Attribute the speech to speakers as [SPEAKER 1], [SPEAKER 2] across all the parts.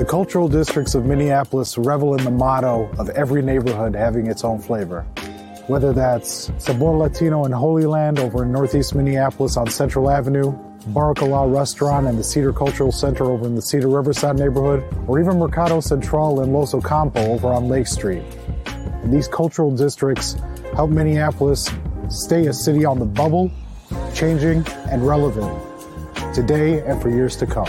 [SPEAKER 1] The cultural districts of Minneapolis revel in the motto of every neighborhood having its own flavor. Whether that's Sabor Latino in Holy Land over in Northeast Minneapolis on Central Avenue, Baracala Restaurant and the Cedar Cultural Center over in the Cedar Riverside neighborhood, or even Mercado Central in Los Ocampo over on Lake Street. And these cultural districts help Minneapolis stay a city on the bubble, changing and relevant today and for years to come.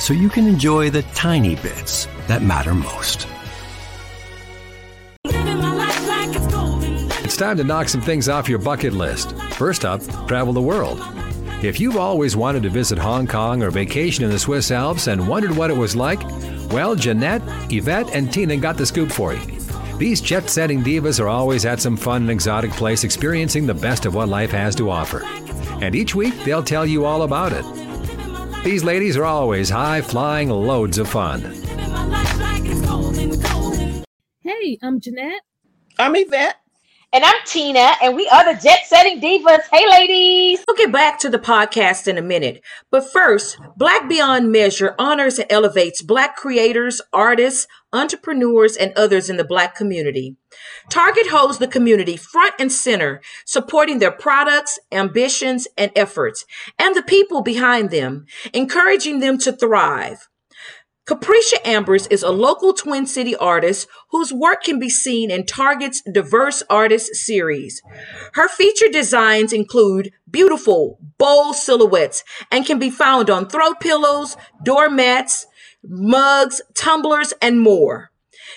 [SPEAKER 2] so you can enjoy the tiny bits that matter most.
[SPEAKER 3] It's time to knock some things off your bucket list. First up, travel the world. If you've always wanted to visit Hong Kong or vacation in the Swiss Alps and wondered what it was like, well, Jeanette, Yvette, and Tina got the scoop for you. These jet setting divas are always at some fun and exotic place experiencing the best of what life has to offer. And each week, they'll tell you all about it. These ladies are always high flying loads of fun.
[SPEAKER 4] Hey, I'm Jeanette.
[SPEAKER 5] I'm Yvette.
[SPEAKER 6] And I'm Tina, and we are the Jet Setting Divas. Hey, ladies. We'll get back to the podcast in a minute. But first, Black Beyond Measure honors and elevates Black creators, artists, entrepreneurs, and others in the Black community. Target holds the community front and center, supporting their products, ambitions, and efforts, and the people behind them, encouraging them to thrive. Capricia Ambers is a local Twin City artist whose work can be seen in Target's Diverse Artists series. Her featured designs include beautiful, bold silhouettes and can be found on throw pillows, doormats, mugs, tumblers, and more.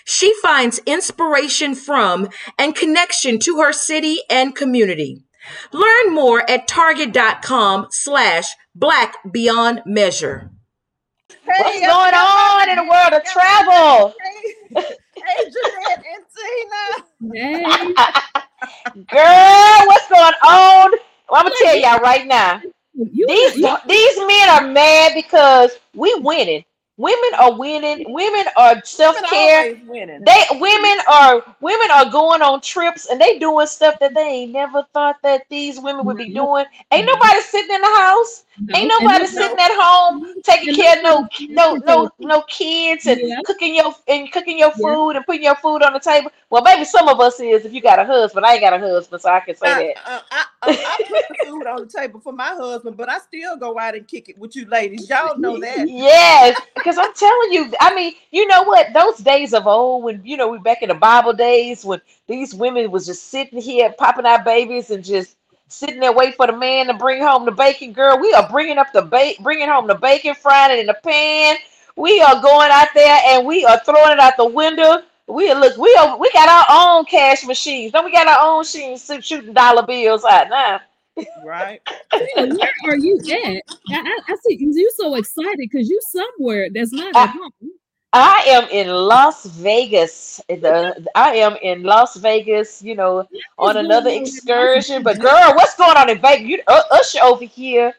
[SPEAKER 6] She finds inspiration from and connection to her city and community. Learn more at target.com slash black beyond measure.
[SPEAKER 5] Hey,
[SPEAKER 6] What's going on in the world of travel?
[SPEAKER 5] Hey, hey Jeanette and Tina.
[SPEAKER 4] Hey.
[SPEAKER 6] Girl, what's going on? Well, I'm gonna tell y'all right now. These these men are mad because we winning. Women are winning. Women are self care.
[SPEAKER 5] always.
[SPEAKER 6] They women are women are going on trips and they doing stuff that they ain't never thought that these women would be doing. Ain't nobody sitting in the house.
[SPEAKER 4] no,
[SPEAKER 6] Ain't nobody
[SPEAKER 4] listen-
[SPEAKER 6] sitting at home taking
[SPEAKER 4] and
[SPEAKER 6] care of no no no no kids and
[SPEAKER 4] Yeah.
[SPEAKER 6] cooking your and cooking your
[SPEAKER 4] Yeah.
[SPEAKER 6] food and putting your food on the table. Well, maybe some of us is if you got a husband. I ain't got a husband, so I can say uh, uh,
[SPEAKER 5] I,
[SPEAKER 6] that.
[SPEAKER 5] I, I, I, I put the food on the table for my husband, but I still go out and kick it with you ladies. Y'all know that.
[SPEAKER 6] Yes, because I'm telling you, I mean, you know what? Those days of old, when you know we back in the Bible days, when these women was just sitting here popping out babies and just sitting there waiting for the man to bring home the bacon. Girl, we are bringing up the bait, bringing home the bacon, frying it in the pan. We are going out there and we are throwing it out the window. We look, we are, we got our own cash machines. Don't we got our own machines shooting dollar bills out now?
[SPEAKER 5] Right?
[SPEAKER 4] Where are you at? I, I, I see you so excited because you somewhere that's not at home.
[SPEAKER 6] I am in Las Vegas. The, I am in Las Vegas, you know, on another excursion. But girl, what's going on in Vegas? You, uh, Usher over here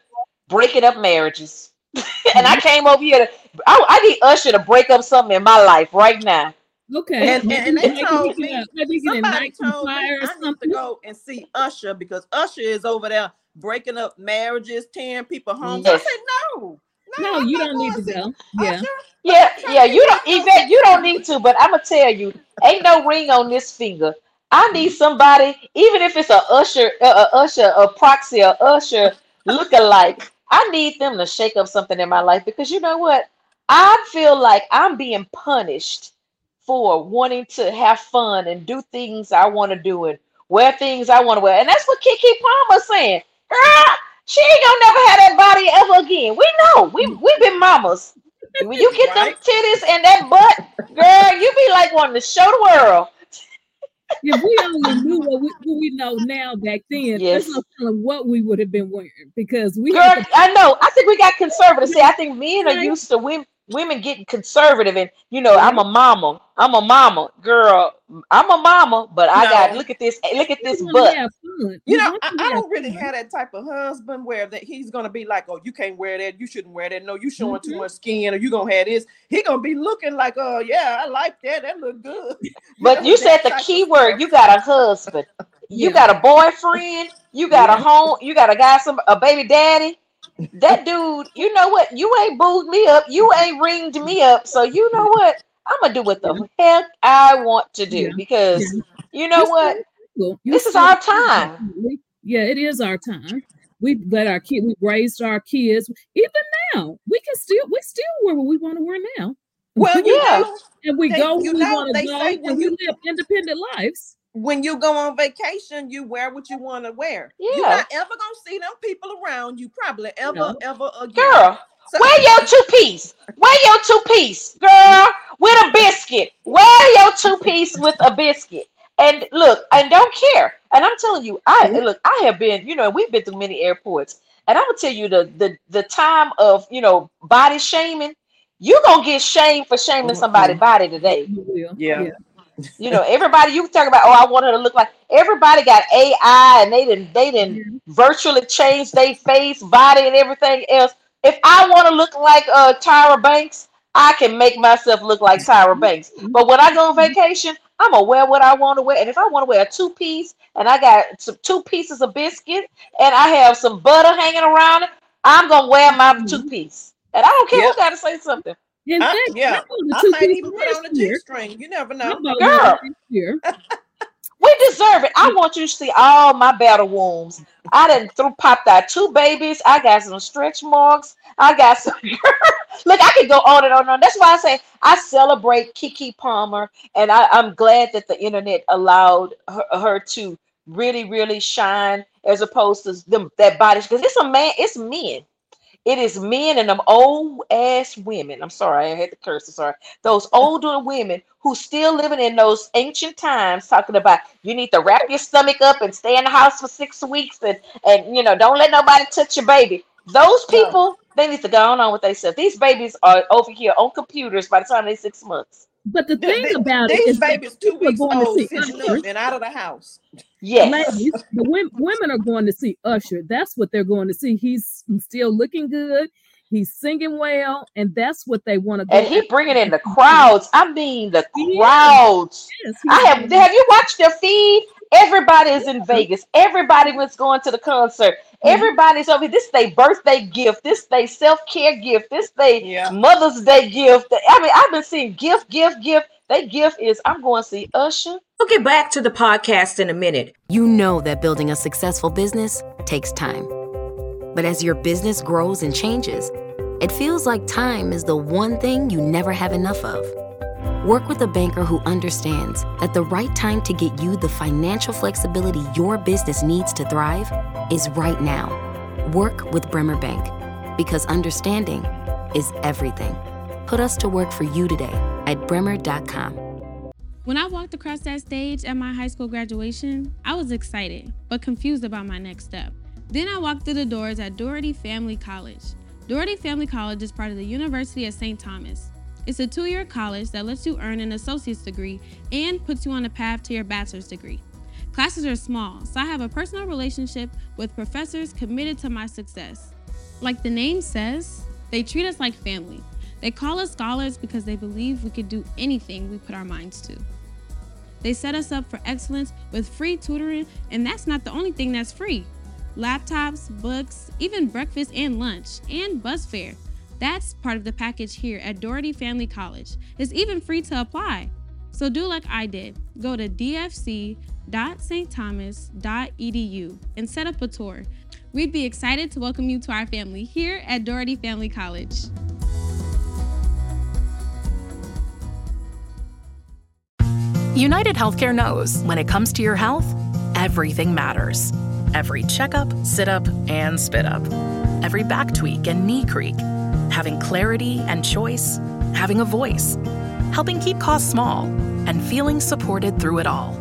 [SPEAKER 6] breaking up marriages, and I came over here to. I, I need Usher to break up something in my life right now.
[SPEAKER 4] Okay.
[SPEAKER 5] And- and- and they told
[SPEAKER 4] can,
[SPEAKER 5] me-
[SPEAKER 4] uh, maybe we can
[SPEAKER 5] Somebody told me I need to go and see Usher because Usher is over there breaking up marriages, tearing people homes. I said no.
[SPEAKER 4] No,
[SPEAKER 5] I'm
[SPEAKER 4] you don't need to
[SPEAKER 5] going
[SPEAKER 4] go. Yeah.
[SPEAKER 5] Usher.
[SPEAKER 6] Yeah, yeah, you don't, even you don't need to, but I'm gonna tell you, ain't no ring on this finger. I need somebody, even if it's a Usher, a, a Usher, a proxy, a Usher look-alike. I need them to shake up something in my life because you know what? I feel like I'm being punished for wanting to have fun and do things I want to do and wear things I want to wear. And that's what Keke Palmer's saying. Girl, she ain't gonna never have that body ever again. We know. We we've been mamas. When you get
[SPEAKER 5] Right.
[SPEAKER 6] them titties and that butt, girl, you be like wanting to show the world.
[SPEAKER 4] if we only knew what we, what we know now back then,
[SPEAKER 6] Yes.
[SPEAKER 4] there's no telling what we would have been wearing because we
[SPEAKER 6] Girl,
[SPEAKER 4] to
[SPEAKER 6] I know. I think we got conservative. See, I think men are
[SPEAKER 4] Right.
[SPEAKER 6] used to women women getting conservative and you know, I'm a mama. I'm a mama. Girl, I'm a mama, but I got look at this look at this
[SPEAKER 4] wanna
[SPEAKER 6] butt.
[SPEAKER 4] have.
[SPEAKER 5] You know, I, I don't really have that type of husband where that he's gonna be like, oh, you can't wear that, you shouldn't wear that. No, you showing too
[SPEAKER 4] Mhm.
[SPEAKER 5] much skin, or you gonna have this. He gonna be looking like, oh yeah, I like that. That look good.
[SPEAKER 6] But
[SPEAKER 5] know,
[SPEAKER 6] you said the key word, you got a husband. You
[SPEAKER 4] Yeah.
[SPEAKER 6] got a boyfriend, you got a home, you got a guy, some a baby daddy. That dude, you know what? You ain't booed me up, you ain't ringed me up. So you know what? I'm gonna do what the heck I want to do
[SPEAKER 4] Yeah.
[SPEAKER 6] because
[SPEAKER 4] Yeah.
[SPEAKER 6] you know
[SPEAKER 4] You're
[SPEAKER 6] what?
[SPEAKER 4] still
[SPEAKER 6] This is our time.
[SPEAKER 4] We- Yeah, it is our time. We let our kid, we raised our kids. Even now, we can still, we still wear what we want to wear now.
[SPEAKER 5] Well, you
[SPEAKER 6] Yeah.
[SPEAKER 5] know,
[SPEAKER 4] and we
[SPEAKER 5] they-
[SPEAKER 4] go
[SPEAKER 5] you
[SPEAKER 4] where we
[SPEAKER 5] know,
[SPEAKER 4] want to go,
[SPEAKER 5] say
[SPEAKER 4] and we
[SPEAKER 5] you-
[SPEAKER 4] live independent lives.
[SPEAKER 5] When you go on vacation, you wear what you want to wear.
[SPEAKER 6] Yeah.
[SPEAKER 5] You're not ever gonna see them people around you, probably ever,
[SPEAKER 4] No.
[SPEAKER 5] ever again.
[SPEAKER 6] Girl,
[SPEAKER 5] So-
[SPEAKER 6] wear your two piece. Wear your two piece, girl, with a biscuit. Wear your two piece with a biscuit. And look, and don't care. And I'm telling you, I mm-hmm. look, I have been, you know, we've been through many airports. And I'm gonna tell you the the the time of you know body shaming, You're gonna get shamed for shaming somebody's body today.
[SPEAKER 4] You will.
[SPEAKER 5] Yeah.
[SPEAKER 6] You know, everybody you talk about, oh, I want her to look like everybody got AI and they didn't they didn't virtually change their face, body, and everything else. If I want to look like uh Tyra Banks, I can make myself look like Tyra Banks. But when I go on vacation, I'm gonna wear what I want to wear. And if I want to wear a two piece and I got some two pieces of biscuit and I have some butter hanging around it, I'm gonna wear my two piece. And I don't care
[SPEAKER 5] Yep.
[SPEAKER 6] who gotta say something.
[SPEAKER 4] In
[SPEAKER 5] I-
[SPEAKER 4] fact,
[SPEAKER 5] yeah,
[SPEAKER 4] I bought a
[SPEAKER 5] I
[SPEAKER 4] two
[SPEAKER 5] might even put on a
[SPEAKER 4] year.
[SPEAKER 5] G string. You never know.
[SPEAKER 6] Girl.
[SPEAKER 4] one last year.
[SPEAKER 6] We deserve it. I want you to see all my battle wounds. I didn't through popped out two babies. I got some stretch marks. I got some. Look, I could go on and on and on. That's why I say I celebrate Keke Palmer, and I, I'm glad that the internet allowed her, her to really, really shine as opposed to them that body. Because it's a man, it's men. It is men and them old ass women. I'm sorry, I had to curse. I'm sorry. Those older women who still living in those ancient times, talking about you need to wrap your stomach up and stay in the house for six weeks and and you know don't let nobody touch your baby. Those people they need to go on, on with themselves. These babies are over here on computers by the time they're six months.
[SPEAKER 4] But the
[SPEAKER 5] Th-
[SPEAKER 4] thing
[SPEAKER 5] th-
[SPEAKER 4] about it
[SPEAKER 5] These
[SPEAKER 4] is that
[SPEAKER 5] babies two
[SPEAKER 4] people are
[SPEAKER 5] weeks
[SPEAKER 4] going to
[SPEAKER 5] old,
[SPEAKER 4] see Usher.
[SPEAKER 5] up and out of the house.
[SPEAKER 6] Yes.
[SPEAKER 4] Ladies, the women, women are going to see Usher. That's what they're going to see. He's still looking good. He's singing well, and that's what they want to go.
[SPEAKER 6] And he bringing in the crowds. I mean the crowds.
[SPEAKER 4] Yes,
[SPEAKER 6] I have. Have you watched their feed? Everybody is in Vegas. Everybody was going to the concert. Mm-hmm. Everybody's over. This they birthday gift. This they self care gift. This they
[SPEAKER 5] Yeah.
[SPEAKER 6] Mother's Day gift. I mean, I've been seeing gift, gift, gift. They gift is I'm going to see Usher. We'll get back to the podcast in a minute.
[SPEAKER 7] You know that building a successful business takes time. But as your business grows and changes, it feels like time is the one thing you never have enough of. Work with a banker who understands that the right time to get you the financial flexibility your business needs to thrive is right now. Work with Bremer Bank because understanding is everything. Put us to work for you today at bremer.com.
[SPEAKER 8] When I walked across that stage at my high school graduation, I was excited, but confused about my next step. Then I walked through the doors at Dougherty Family College. Dougherty Family College is part of the University of St. Thomas. It's a two year college that lets you earn an associate's degree and puts you on a path to your bachelor's degree. Classes are small, so I have a personal relationship with professors committed to my success. Like the name says, they treat us like family. They call us scholars because they believe we could do anything we put our minds to. They set us up for excellence with free tutoring, and that's not the only thing that's free. Laptops, books, even breakfast and lunch, and bus fare. That's part of the package here at Dougherty Family College. It's even free to apply. So do like I did. Go to dfc.stthomas.edu and set up a tour. We'd be excited to welcome you to our family here at Dougherty Family College.
[SPEAKER 9] United Healthcare knows when it comes to your health, everything matters. Every checkup, sit up, and spit up. Every back tweak and knee creak. Having clarity and choice. Having a voice. Helping keep costs small. And feeling supported through it all.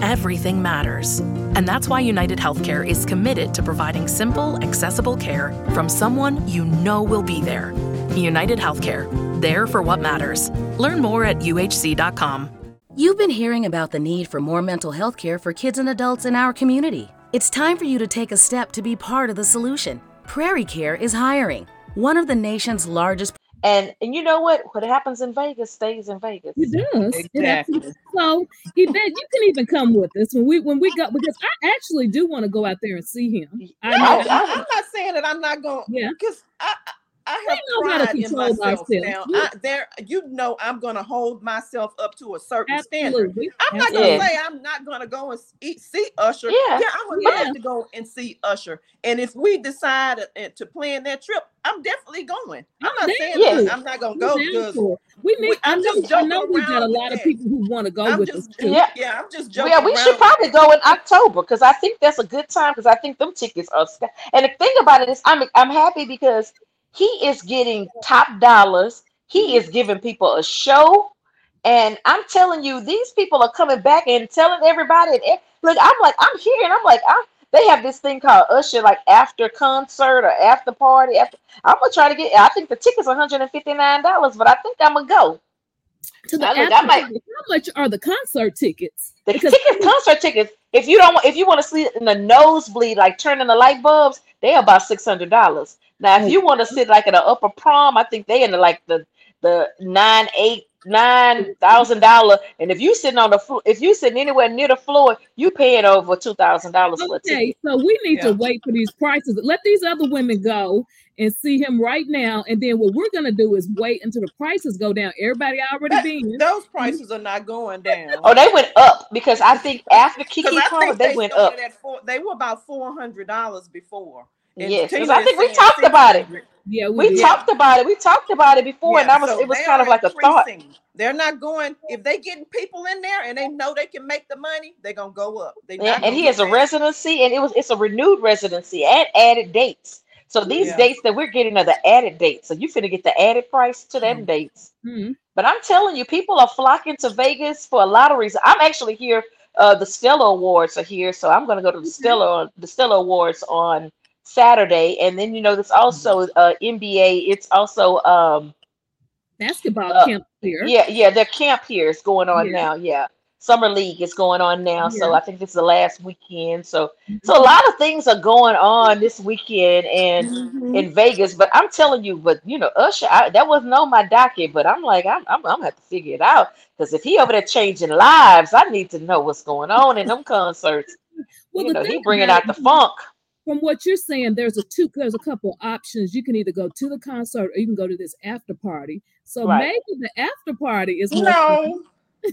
[SPEAKER 9] Everything matters. And that's why United Healthcare is committed to providing simple, accessible care from someone you know will be there. United Healthcare, there for what matters. Learn more at uhc.com.
[SPEAKER 10] You've been hearing about the need for more mental health care for kids and adults in our community. It's time for you to take a step to be part of the solution. Prairie Care is hiring, one of the nation's largest.
[SPEAKER 6] And and you know what? What happens in Vegas stays in Vegas.
[SPEAKER 4] It does. It
[SPEAKER 5] Exactly.
[SPEAKER 4] absolutely- so Yvette, you can even come with us when we when we go because I actually do want to go out there and see him. I
[SPEAKER 5] I,
[SPEAKER 4] know.
[SPEAKER 5] Oh, I, am not saying that I'm not going.
[SPEAKER 4] Yeah.
[SPEAKER 5] Because I, I- I have
[SPEAKER 4] know how to
[SPEAKER 5] pride in
[SPEAKER 4] control
[SPEAKER 5] myself now.
[SPEAKER 4] Yeah.
[SPEAKER 5] I, there, you know, I'm going to hold myself up to a certain standard.
[SPEAKER 4] Absolutely.
[SPEAKER 5] I'm not going to
[SPEAKER 6] Yeah.
[SPEAKER 5] say I'm not going to go and eat, see Usher.
[SPEAKER 6] Yeah.
[SPEAKER 5] yeah I would
[SPEAKER 4] Yeah.
[SPEAKER 5] love to go and see Usher. And if we decide uh, to plan that trip, I'm definitely going. I'm
[SPEAKER 4] I'm
[SPEAKER 5] not saying
[SPEAKER 4] for.
[SPEAKER 5] I'm not going to go because.
[SPEAKER 4] We need.
[SPEAKER 5] we-
[SPEAKER 4] I
[SPEAKER 5] I'm
[SPEAKER 4] know.
[SPEAKER 5] just
[SPEAKER 4] I know
[SPEAKER 5] joking
[SPEAKER 4] we got a lot of people who want to go
[SPEAKER 5] I'm
[SPEAKER 4] with
[SPEAKER 5] just,
[SPEAKER 4] us too.
[SPEAKER 6] Yeah.
[SPEAKER 5] yeah, I'm just joking.
[SPEAKER 6] Yeah, we should probably go in October because I think that's a good time because I think them tickets are. sky- And the thing about it is, I'm I'm happy because he is getting top dollars. He mm-hmm. is giving people a show, and I'm telling you, these people are coming back and telling everybody. And look, I'm like, I'm here, and I'm like, I'm. They have this thing called Usher, like after concert or after party. After I'm gonna try to get. I think the tickets are 159 dollars, but I think I'm gonna go.
[SPEAKER 4] To the
[SPEAKER 6] I look, I
[SPEAKER 4] after
[SPEAKER 6] might-
[SPEAKER 4] How much are the concert tickets?
[SPEAKER 6] The
[SPEAKER 4] Because-
[SPEAKER 6] tickets, concert tickets. If you don't, want- if you want to sit in the nosebleed, like turning the light bulbs, they are about six hundred dollars. Now, if you want to sit like at an upper prom, I think they in the like the the nine eight nine thousand dollar. And if you sitting on the floor, if you sitting anywhere near the floor, you paying over two thousand dollars for a
[SPEAKER 4] Okay, so we need
[SPEAKER 5] Yeah.
[SPEAKER 4] to wait for these prices. Let these other women go and see him right now, and then what we're gonna do is wait until the prices go down. Everybody already
[SPEAKER 5] That-
[SPEAKER 4] been.
[SPEAKER 5] Those prices are not going down.
[SPEAKER 6] Oh, they went up because I think after Keke
[SPEAKER 5] Because
[SPEAKER 6] Palmer,
[SPEAKER 5] think
[SPEAKER 6] they,
[SPEAKER 5] they
[SPEAKER 6] went up.
[SPEAKER 5] four. They were about four hundred dollars before. And
[SPEAKER 6] Yes, I think we talked about it.
[SPEAKER 5] 600.
[SPEAKER 4] Yeah, we,
[SPEAKER 6] We
[SPEAKER 4] did.
[SPEAKER 6] talked about it. We talked about it before, and I was
[SPEAKER 5] so
[SPEAKER 6] it was kind of
[SPEAKER 5] are
[SPEAKER 6] like a thought.
[SPEAKER 5] They're not going if they getting people in there and they know they can make the money. They're gonna go up. They
[SPEAKER 6] Yeah, and he has a residency, and it was it's a renewed residency and added dates. So these
[SPEAKER 5] Yeah.
[SPEAKER 6] dates that we're getting are the added dates. So you finna get the added price to them dates.
[SPEAKER 4] Mhm.
[SPEAKER 6] But I'm telling you, people are flocking to Vegas for a lot of reasons. I'm actually here. Uh, the Stellar Awards are here, so I'm gonna go to the Stellar the Stellar Awards on Saturday, and then you know there's also uh, NBA. It's also um,
[SPEAKER 4] basketball
[SPEAKER 6] Uh,
[SPEAKER 4] camp here.
[SPEAKER 6] yeah, yeah, their camp here is going on
[SPEAKER 4] Yeah.
[SPEAKER 6] now. Yeah. Summer League is going on now. So I think this is the last weekend. So so a lot of things are going on this weekend and
[SPEAKER 4] Mhm.
[SPEAKER 6] in Vegas. But I'm telling you, but you know, Usher, I, that wasn't on my docket, but I'm like, I'm I'm, I'm gonna have to figure it out. Because if he over there changing lives, I need to know what's going on in them concerts.
[SPEAKER 4] Well,
[SPEAKER 6] you
[SPEAKER 4] the
[SPEAKER 6] know, he bringing out the funk.
[SPEAKER 4] From what you're saying, there's a two. There's a couple options. You can either go to the concert or you can go to this after party. So
[SPEAKER 6] Right.
[SPEAKER 4] maybe the after party is more fun.
[SPEAKER 5] No,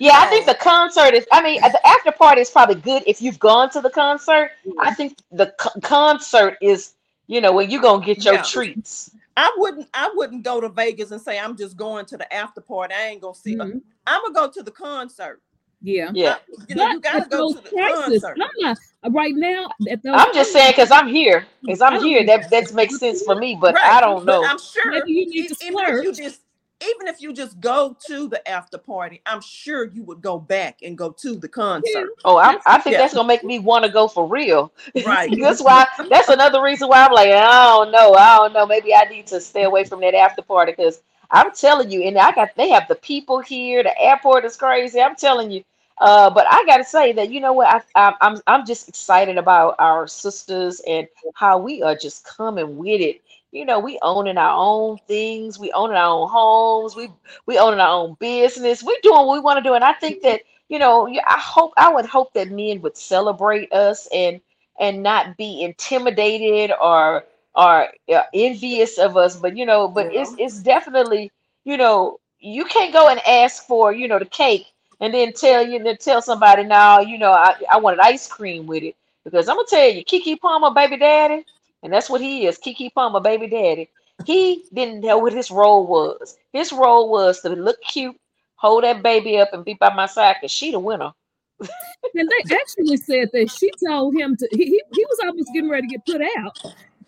[SPEAKER 6] Yeah, I think the concert is. I mean, the after party is probably good if you've gone to the concert. I think the co- concert is, you know, where you're gonna get your
[SPEAKER 5] Yeah.
[SPEAKER 6] treats.
[SPEAKER 5] I wouldn't. I wouldn't go to Vegas and say I'm just going to the after party. I ain't gonna see.
[SPEAKER 4] Mhm.
[SPEAKER 5] I'm gonna go to the concert.
[SPEAKER 4] Yeah.
[SPEAKER 6] Yeah,
[SPEAKER 5] You know, you gotta go
[SPEAKER 4] those
[SPEAKER 5] to the
[SPEAKER 4] prices,
[SPEAKER 5] concert.
[SPEAKER 4] I'm uh, right now. At those
[SPEAKER 6] I'm just saying because I'm here. Because
[SPEAKER 4] I
[SPEAKER 6] I'm here, that that makes sense for me. But
[SPEAKER 5] Right,
[SPEAKER 6] I don't
[SPEAKER 5] but
[SPEAKER 6] know.
[SPEAKER 5] I'm sure
[SPEAKER 4] Maybe you need to
[SPEAKER 5] even if you just even if you just go to the after party, I'm sure you would go back and go to the concert.
[SPEAKER 6] Oh, I, I think
[SPEAKER 5] Yeah.
[SPEAKER 6] that's gonna make me want to go for real.
[SPEAKER 5] Right.
[SPEAKER 6] that's why. That's another reason why I'm like, I don't know. I don't know. Maybe I need to stay away from that after party because I'm telling you, and I got they have the people here. The airport is crazy. I'm telling you. Uh, but I gotta say that you know what I, I I'm I'm just excited about our sisters and how we are just coming with it. You know, we owning our own things. We owning our own homes. We we owning our own business. We doing what we want to do, and I think that you know, yeah, I hope I would hope that men would celebrate us and and not be intimidated or or uh, envious of us. But you know, but it's it's definitely you know you can't go and ask for you know the cake and then tell you then tell somebody now you know I I wanted ice cream with it because I'm gonna tell you Keke Palmer baby daddy and that's what he is Keke Palmer baby daddy. He didn't know what his role was. His role was to look cute, hold that baby up and be by my side because she the winner.
[SPEAKER 4] and they actually said that she told him to he, he, he was almost getting ready to get put out.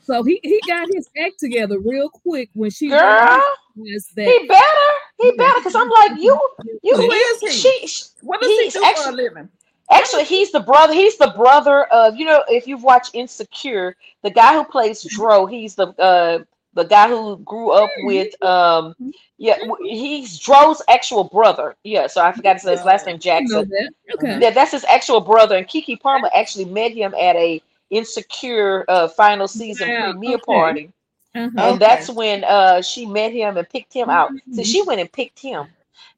[SPEAKER 4] So he, he got his act together real quick when she
[SPEAKER 6] Girl, he better he better because I'm like you you
[SPEAKER 5] Who is he?
[SPEAKER 6] she, she
[SPEAKER 5] What does he
[SPEAKER 6] he's
[SPEAKER 5] do for a
[SPEAKER 6] actually-
[SPEAKER 5] living?
[SPEAKER 6] Actually, he's the brother. He's the brother of you know. If you've watched Insecure, the guy who plays Dro, he's the uh the guy who grew up with um yeah he's Dro's actual brother. Yeah, so I forgot to say his last name Jackson.
[SPEAKER 4] that. Okay.
[SPEAKER 6] Yeah, that's his actual brother. And Keke Palmer actually met him at a Insecure uh final season
[SPEAKER 4] Wow,
[SPEAKER 6] premiere
[SPEAKER 4] okay.
[SPEAKER 6] party,
[SPEAKER 4] Uh-huh.
[SPEAKER 6] and that's when uh she met him and picked him out. So she went and picked him,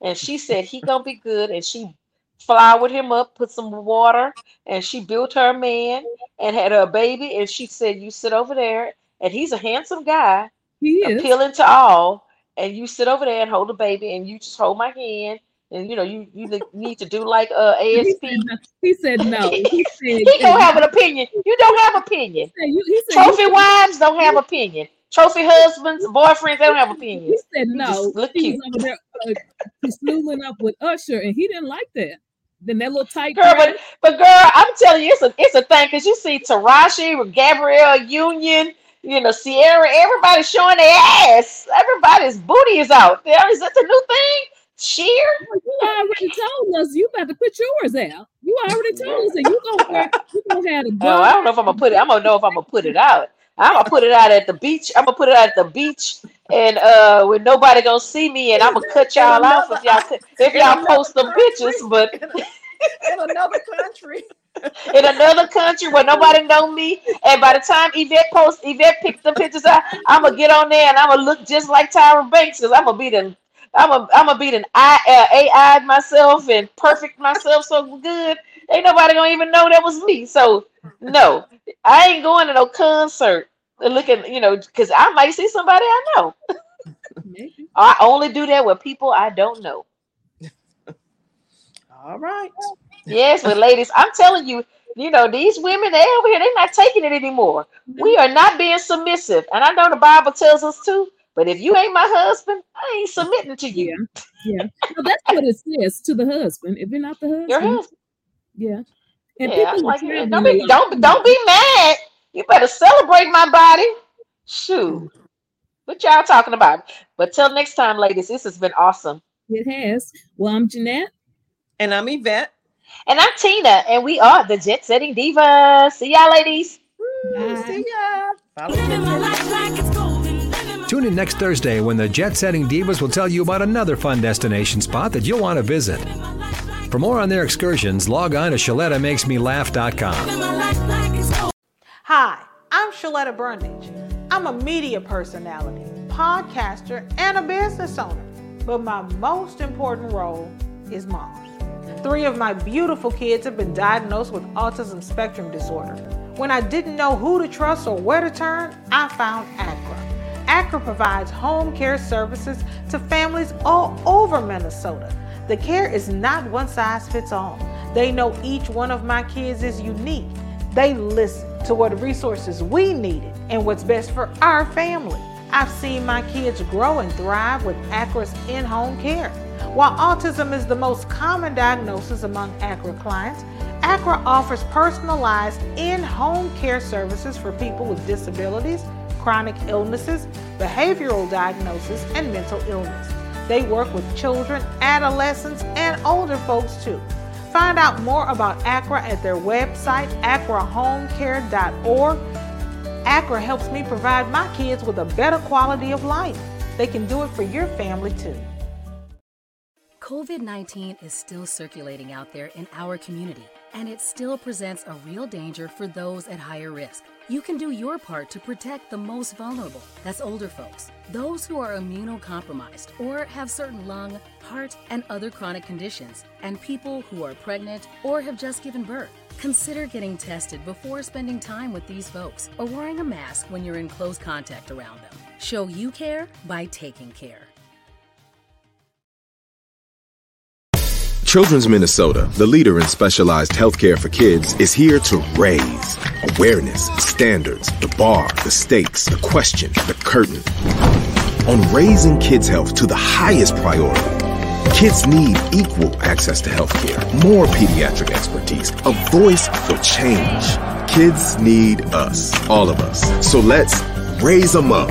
[SPEAKER 6] and she said he gonna be good, and she flowered him up, put some water, and she built her a man and had her a baby. And she said, "You sit over there." And he's a handsome guy,
[SPEAKER 4] He is.
[SPEAKER 6] appealing to all. And you sit over there and hold the baby, and you just hold my hand. And you know, you you need to do like uh
[SPEAKER 4] He
[SPEAKER 6] ASP.
[SPEAKER 4] said, no. he said no. He said
[SPEAKER 6] He don't have an opinion. You don't have opinion.
[SPEAKER 4] He said, you, he said,
[SPEAKER 6] Trophy
[SPEAKER 4] you,
[SPEAKER 6] wives don't have opinion. Trophy husbands, boyfriends, they don't have
[SPEAKER 4] he
[SPEAKER 6] opinions.
[SPEAKER 4] said
[SPEAKER 6] You
[SPEAKER 4] no.
[SPEAKER 6] look
[SPEAKER 4] He was over there uh, up with Usher, and he didn't like that. Then that little tight
[SPEAKER 6] Girl, but, but girl, I'm telling you, it's a it's a thing because you see Taraji with Gabrielle Union, you know, Ciara, everybody's showing their ass. Everybody's booty is out there. Is that the new thing? Sheer?
[SPEAKER 4] You already told us you about to put yours out. You already told us that you gonna wear, you gonna have a
[SPEAKER 6] Oh, I don't know if I'm gonna put it. I'm gonna know if I'm gonna put it out. I'm gonna put it out at the beach. I'm gonna put it out at the beach, and uh, with nobody gonna see me, and I'm gonna cut y'all off if y'all if y'all post them pictures. But
[SPEAKER 5] In another country.
[SPEAKER 6] in another country where nobody know me, and by the time Yvette post, Yvette picked the pictures out, I'm gonna get on there and I'm gonna look just like Tyra Banks because I'm gonna be the I'm gonna I'm gonna be the I uh, AI myself and perfect myself so good. Ain't nobody gonna even know that was me. So no, I ain't going to no concert looking, you know, because I might see somebody I know. I only do that with people I don't know.
[SPEAKER 5] All right.
[SPEAKER 6] Yes, but ladies, I'm telling you, you know, these women, they over here, they're not taking it anymore. We are not being submissive. And I know the Bible tells us to, but if you ain't my husband, I ain't submitting to you.
[SPEAKER 4] Yeah. No, that's what it says to the husband. If you're not the husband,
[SPEAKER 6] Your husband.
[SPEAKER 4] Yeah. And
[SPEAKER 6] Yeah,
[SPEAKER 4] people
[SPEAKER 6] like,
[SPEAKER 4] are
[SPEAKER 6] yeah, don't be don't don't be mad. You better celebrate my body. Shoot. What y'all talking about? But till next time, ladies, this has been awesome.
[SPEAKER 4] It has. Well, I'm Jeanette.
[SPEAKER 5] And I'm Yvette.
[SPEAKER 6] And I'm Tina, and we are the Jet Setting Divas. See y'all, ladies.
[SPEAKER 5] See ya. Follow
[SPEAKER 3] Tune in next Thursday when the Jet Setting Divas will tell you about another fun destination spot that you'll want to visit. For more on their excursions, log on to ShalettaMakesMeLaugh.com.
[SPEAKER 11] Hi, I'm Shaletta Brundage. I'm a media personality, podcaster, and a business owner. But my most important role is mom. Three of my beautiful kids have been diagnosed with autism spectrum disorder. When I didn't know who to trust or where to turn, I found ACRA. ACRA provides home care services to families all over Minnesota. The care is not one size fits all. They know each one of my kids is unique. They listen to what resources we needed and what's best for our family. I've seen my kids grow and thrive with ACRA's in home care. While autism is the most common diagnosis among ACRA clients, ACRA offers personalized in home care services for people with disabilities, chronic illnesses, behavioral diagnosis, and mental illness. They work with children, adolescents, and older folks too. Find out more about ACRA at their website, acrahomecare.org. ACRA helps me provide my kids with a better quality of life. They can do it for your family too.
[SPEAKER 10] COVID 19 is still circulating out there in our community, and it still presents a real danger for those at higher risk. You can do your part to protect the most vulnerable. That's older folks, those who are immunocompromised or have certain lung, heart, and other chronic conditions, and people who are pregnant or have just given birth. Consider getting tested before spending time with these folks or wearing a mask when you're in close contact around them. Show you care by taking care.
[SPEAKER 12] Children's Minnesota, the leader in specialized healthcare for kids, is here to raise awareness, standards, the bar, the stakes, the question, the curtain. On raising kids' health to the highest priority, Kids need equal access to healthcare, more pediatric expertise, a voice for change. Kids need us, all of us. So let's raise them up.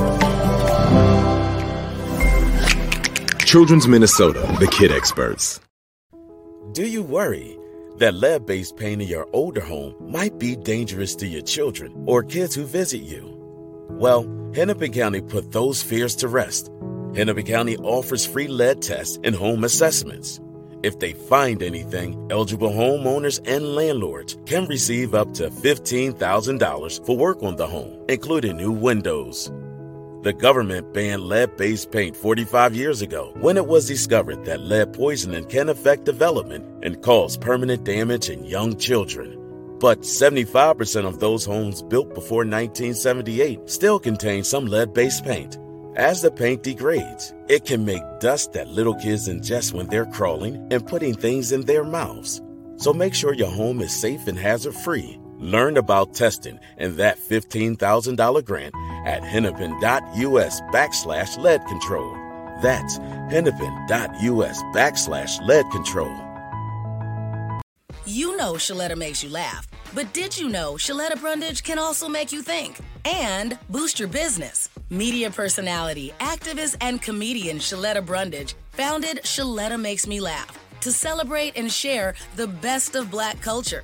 [SPEAKER 12] Children's Minnesota, the kid experts.
[SPEAKER 13] Do you worry that lead based paint in your older home might be dangerous to your children or kids who visit you? Well, Hennepin County put those fears to rest. Hennepin County offers free lead tests and home assessments. If they find anything, eligible homeowners and landlords can receive up to $15,000 for work on the home, including new windows. The government banned lead based paint 45 years ago when it was discovered that lead poisoning can affect development and cause permanent damage in young children. But 75% of those homes built before 1978 still contain some lead based paint. As the paint degrades, it can make dust that little kids ingest when they're crawling and putting things in their mouths. So make sure your home is safe and hazard free. Learn about testing and that $15,000 grant at hennepin.us backslash lead control. That's hennepin.us backslash lead control.
[SPEAKER 14] You know Shaletta makes you laugh, but did you know Shaletta Brundage can also make you think and boost your business? Media personality, activist, and comedian Shaletta Brundage founded Shaletta Makes Me Laugh to celebrate and share the best of black culture.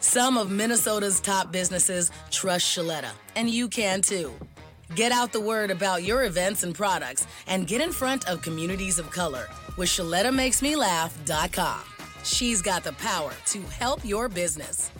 [SPEAKER 14] Some of Minnesota's top businesses trust Shaletta, and you can too. Get out the word about your events and products and get in front of communities of color with ShalettaMakesMeLaugh.com. She's got the power to help your business.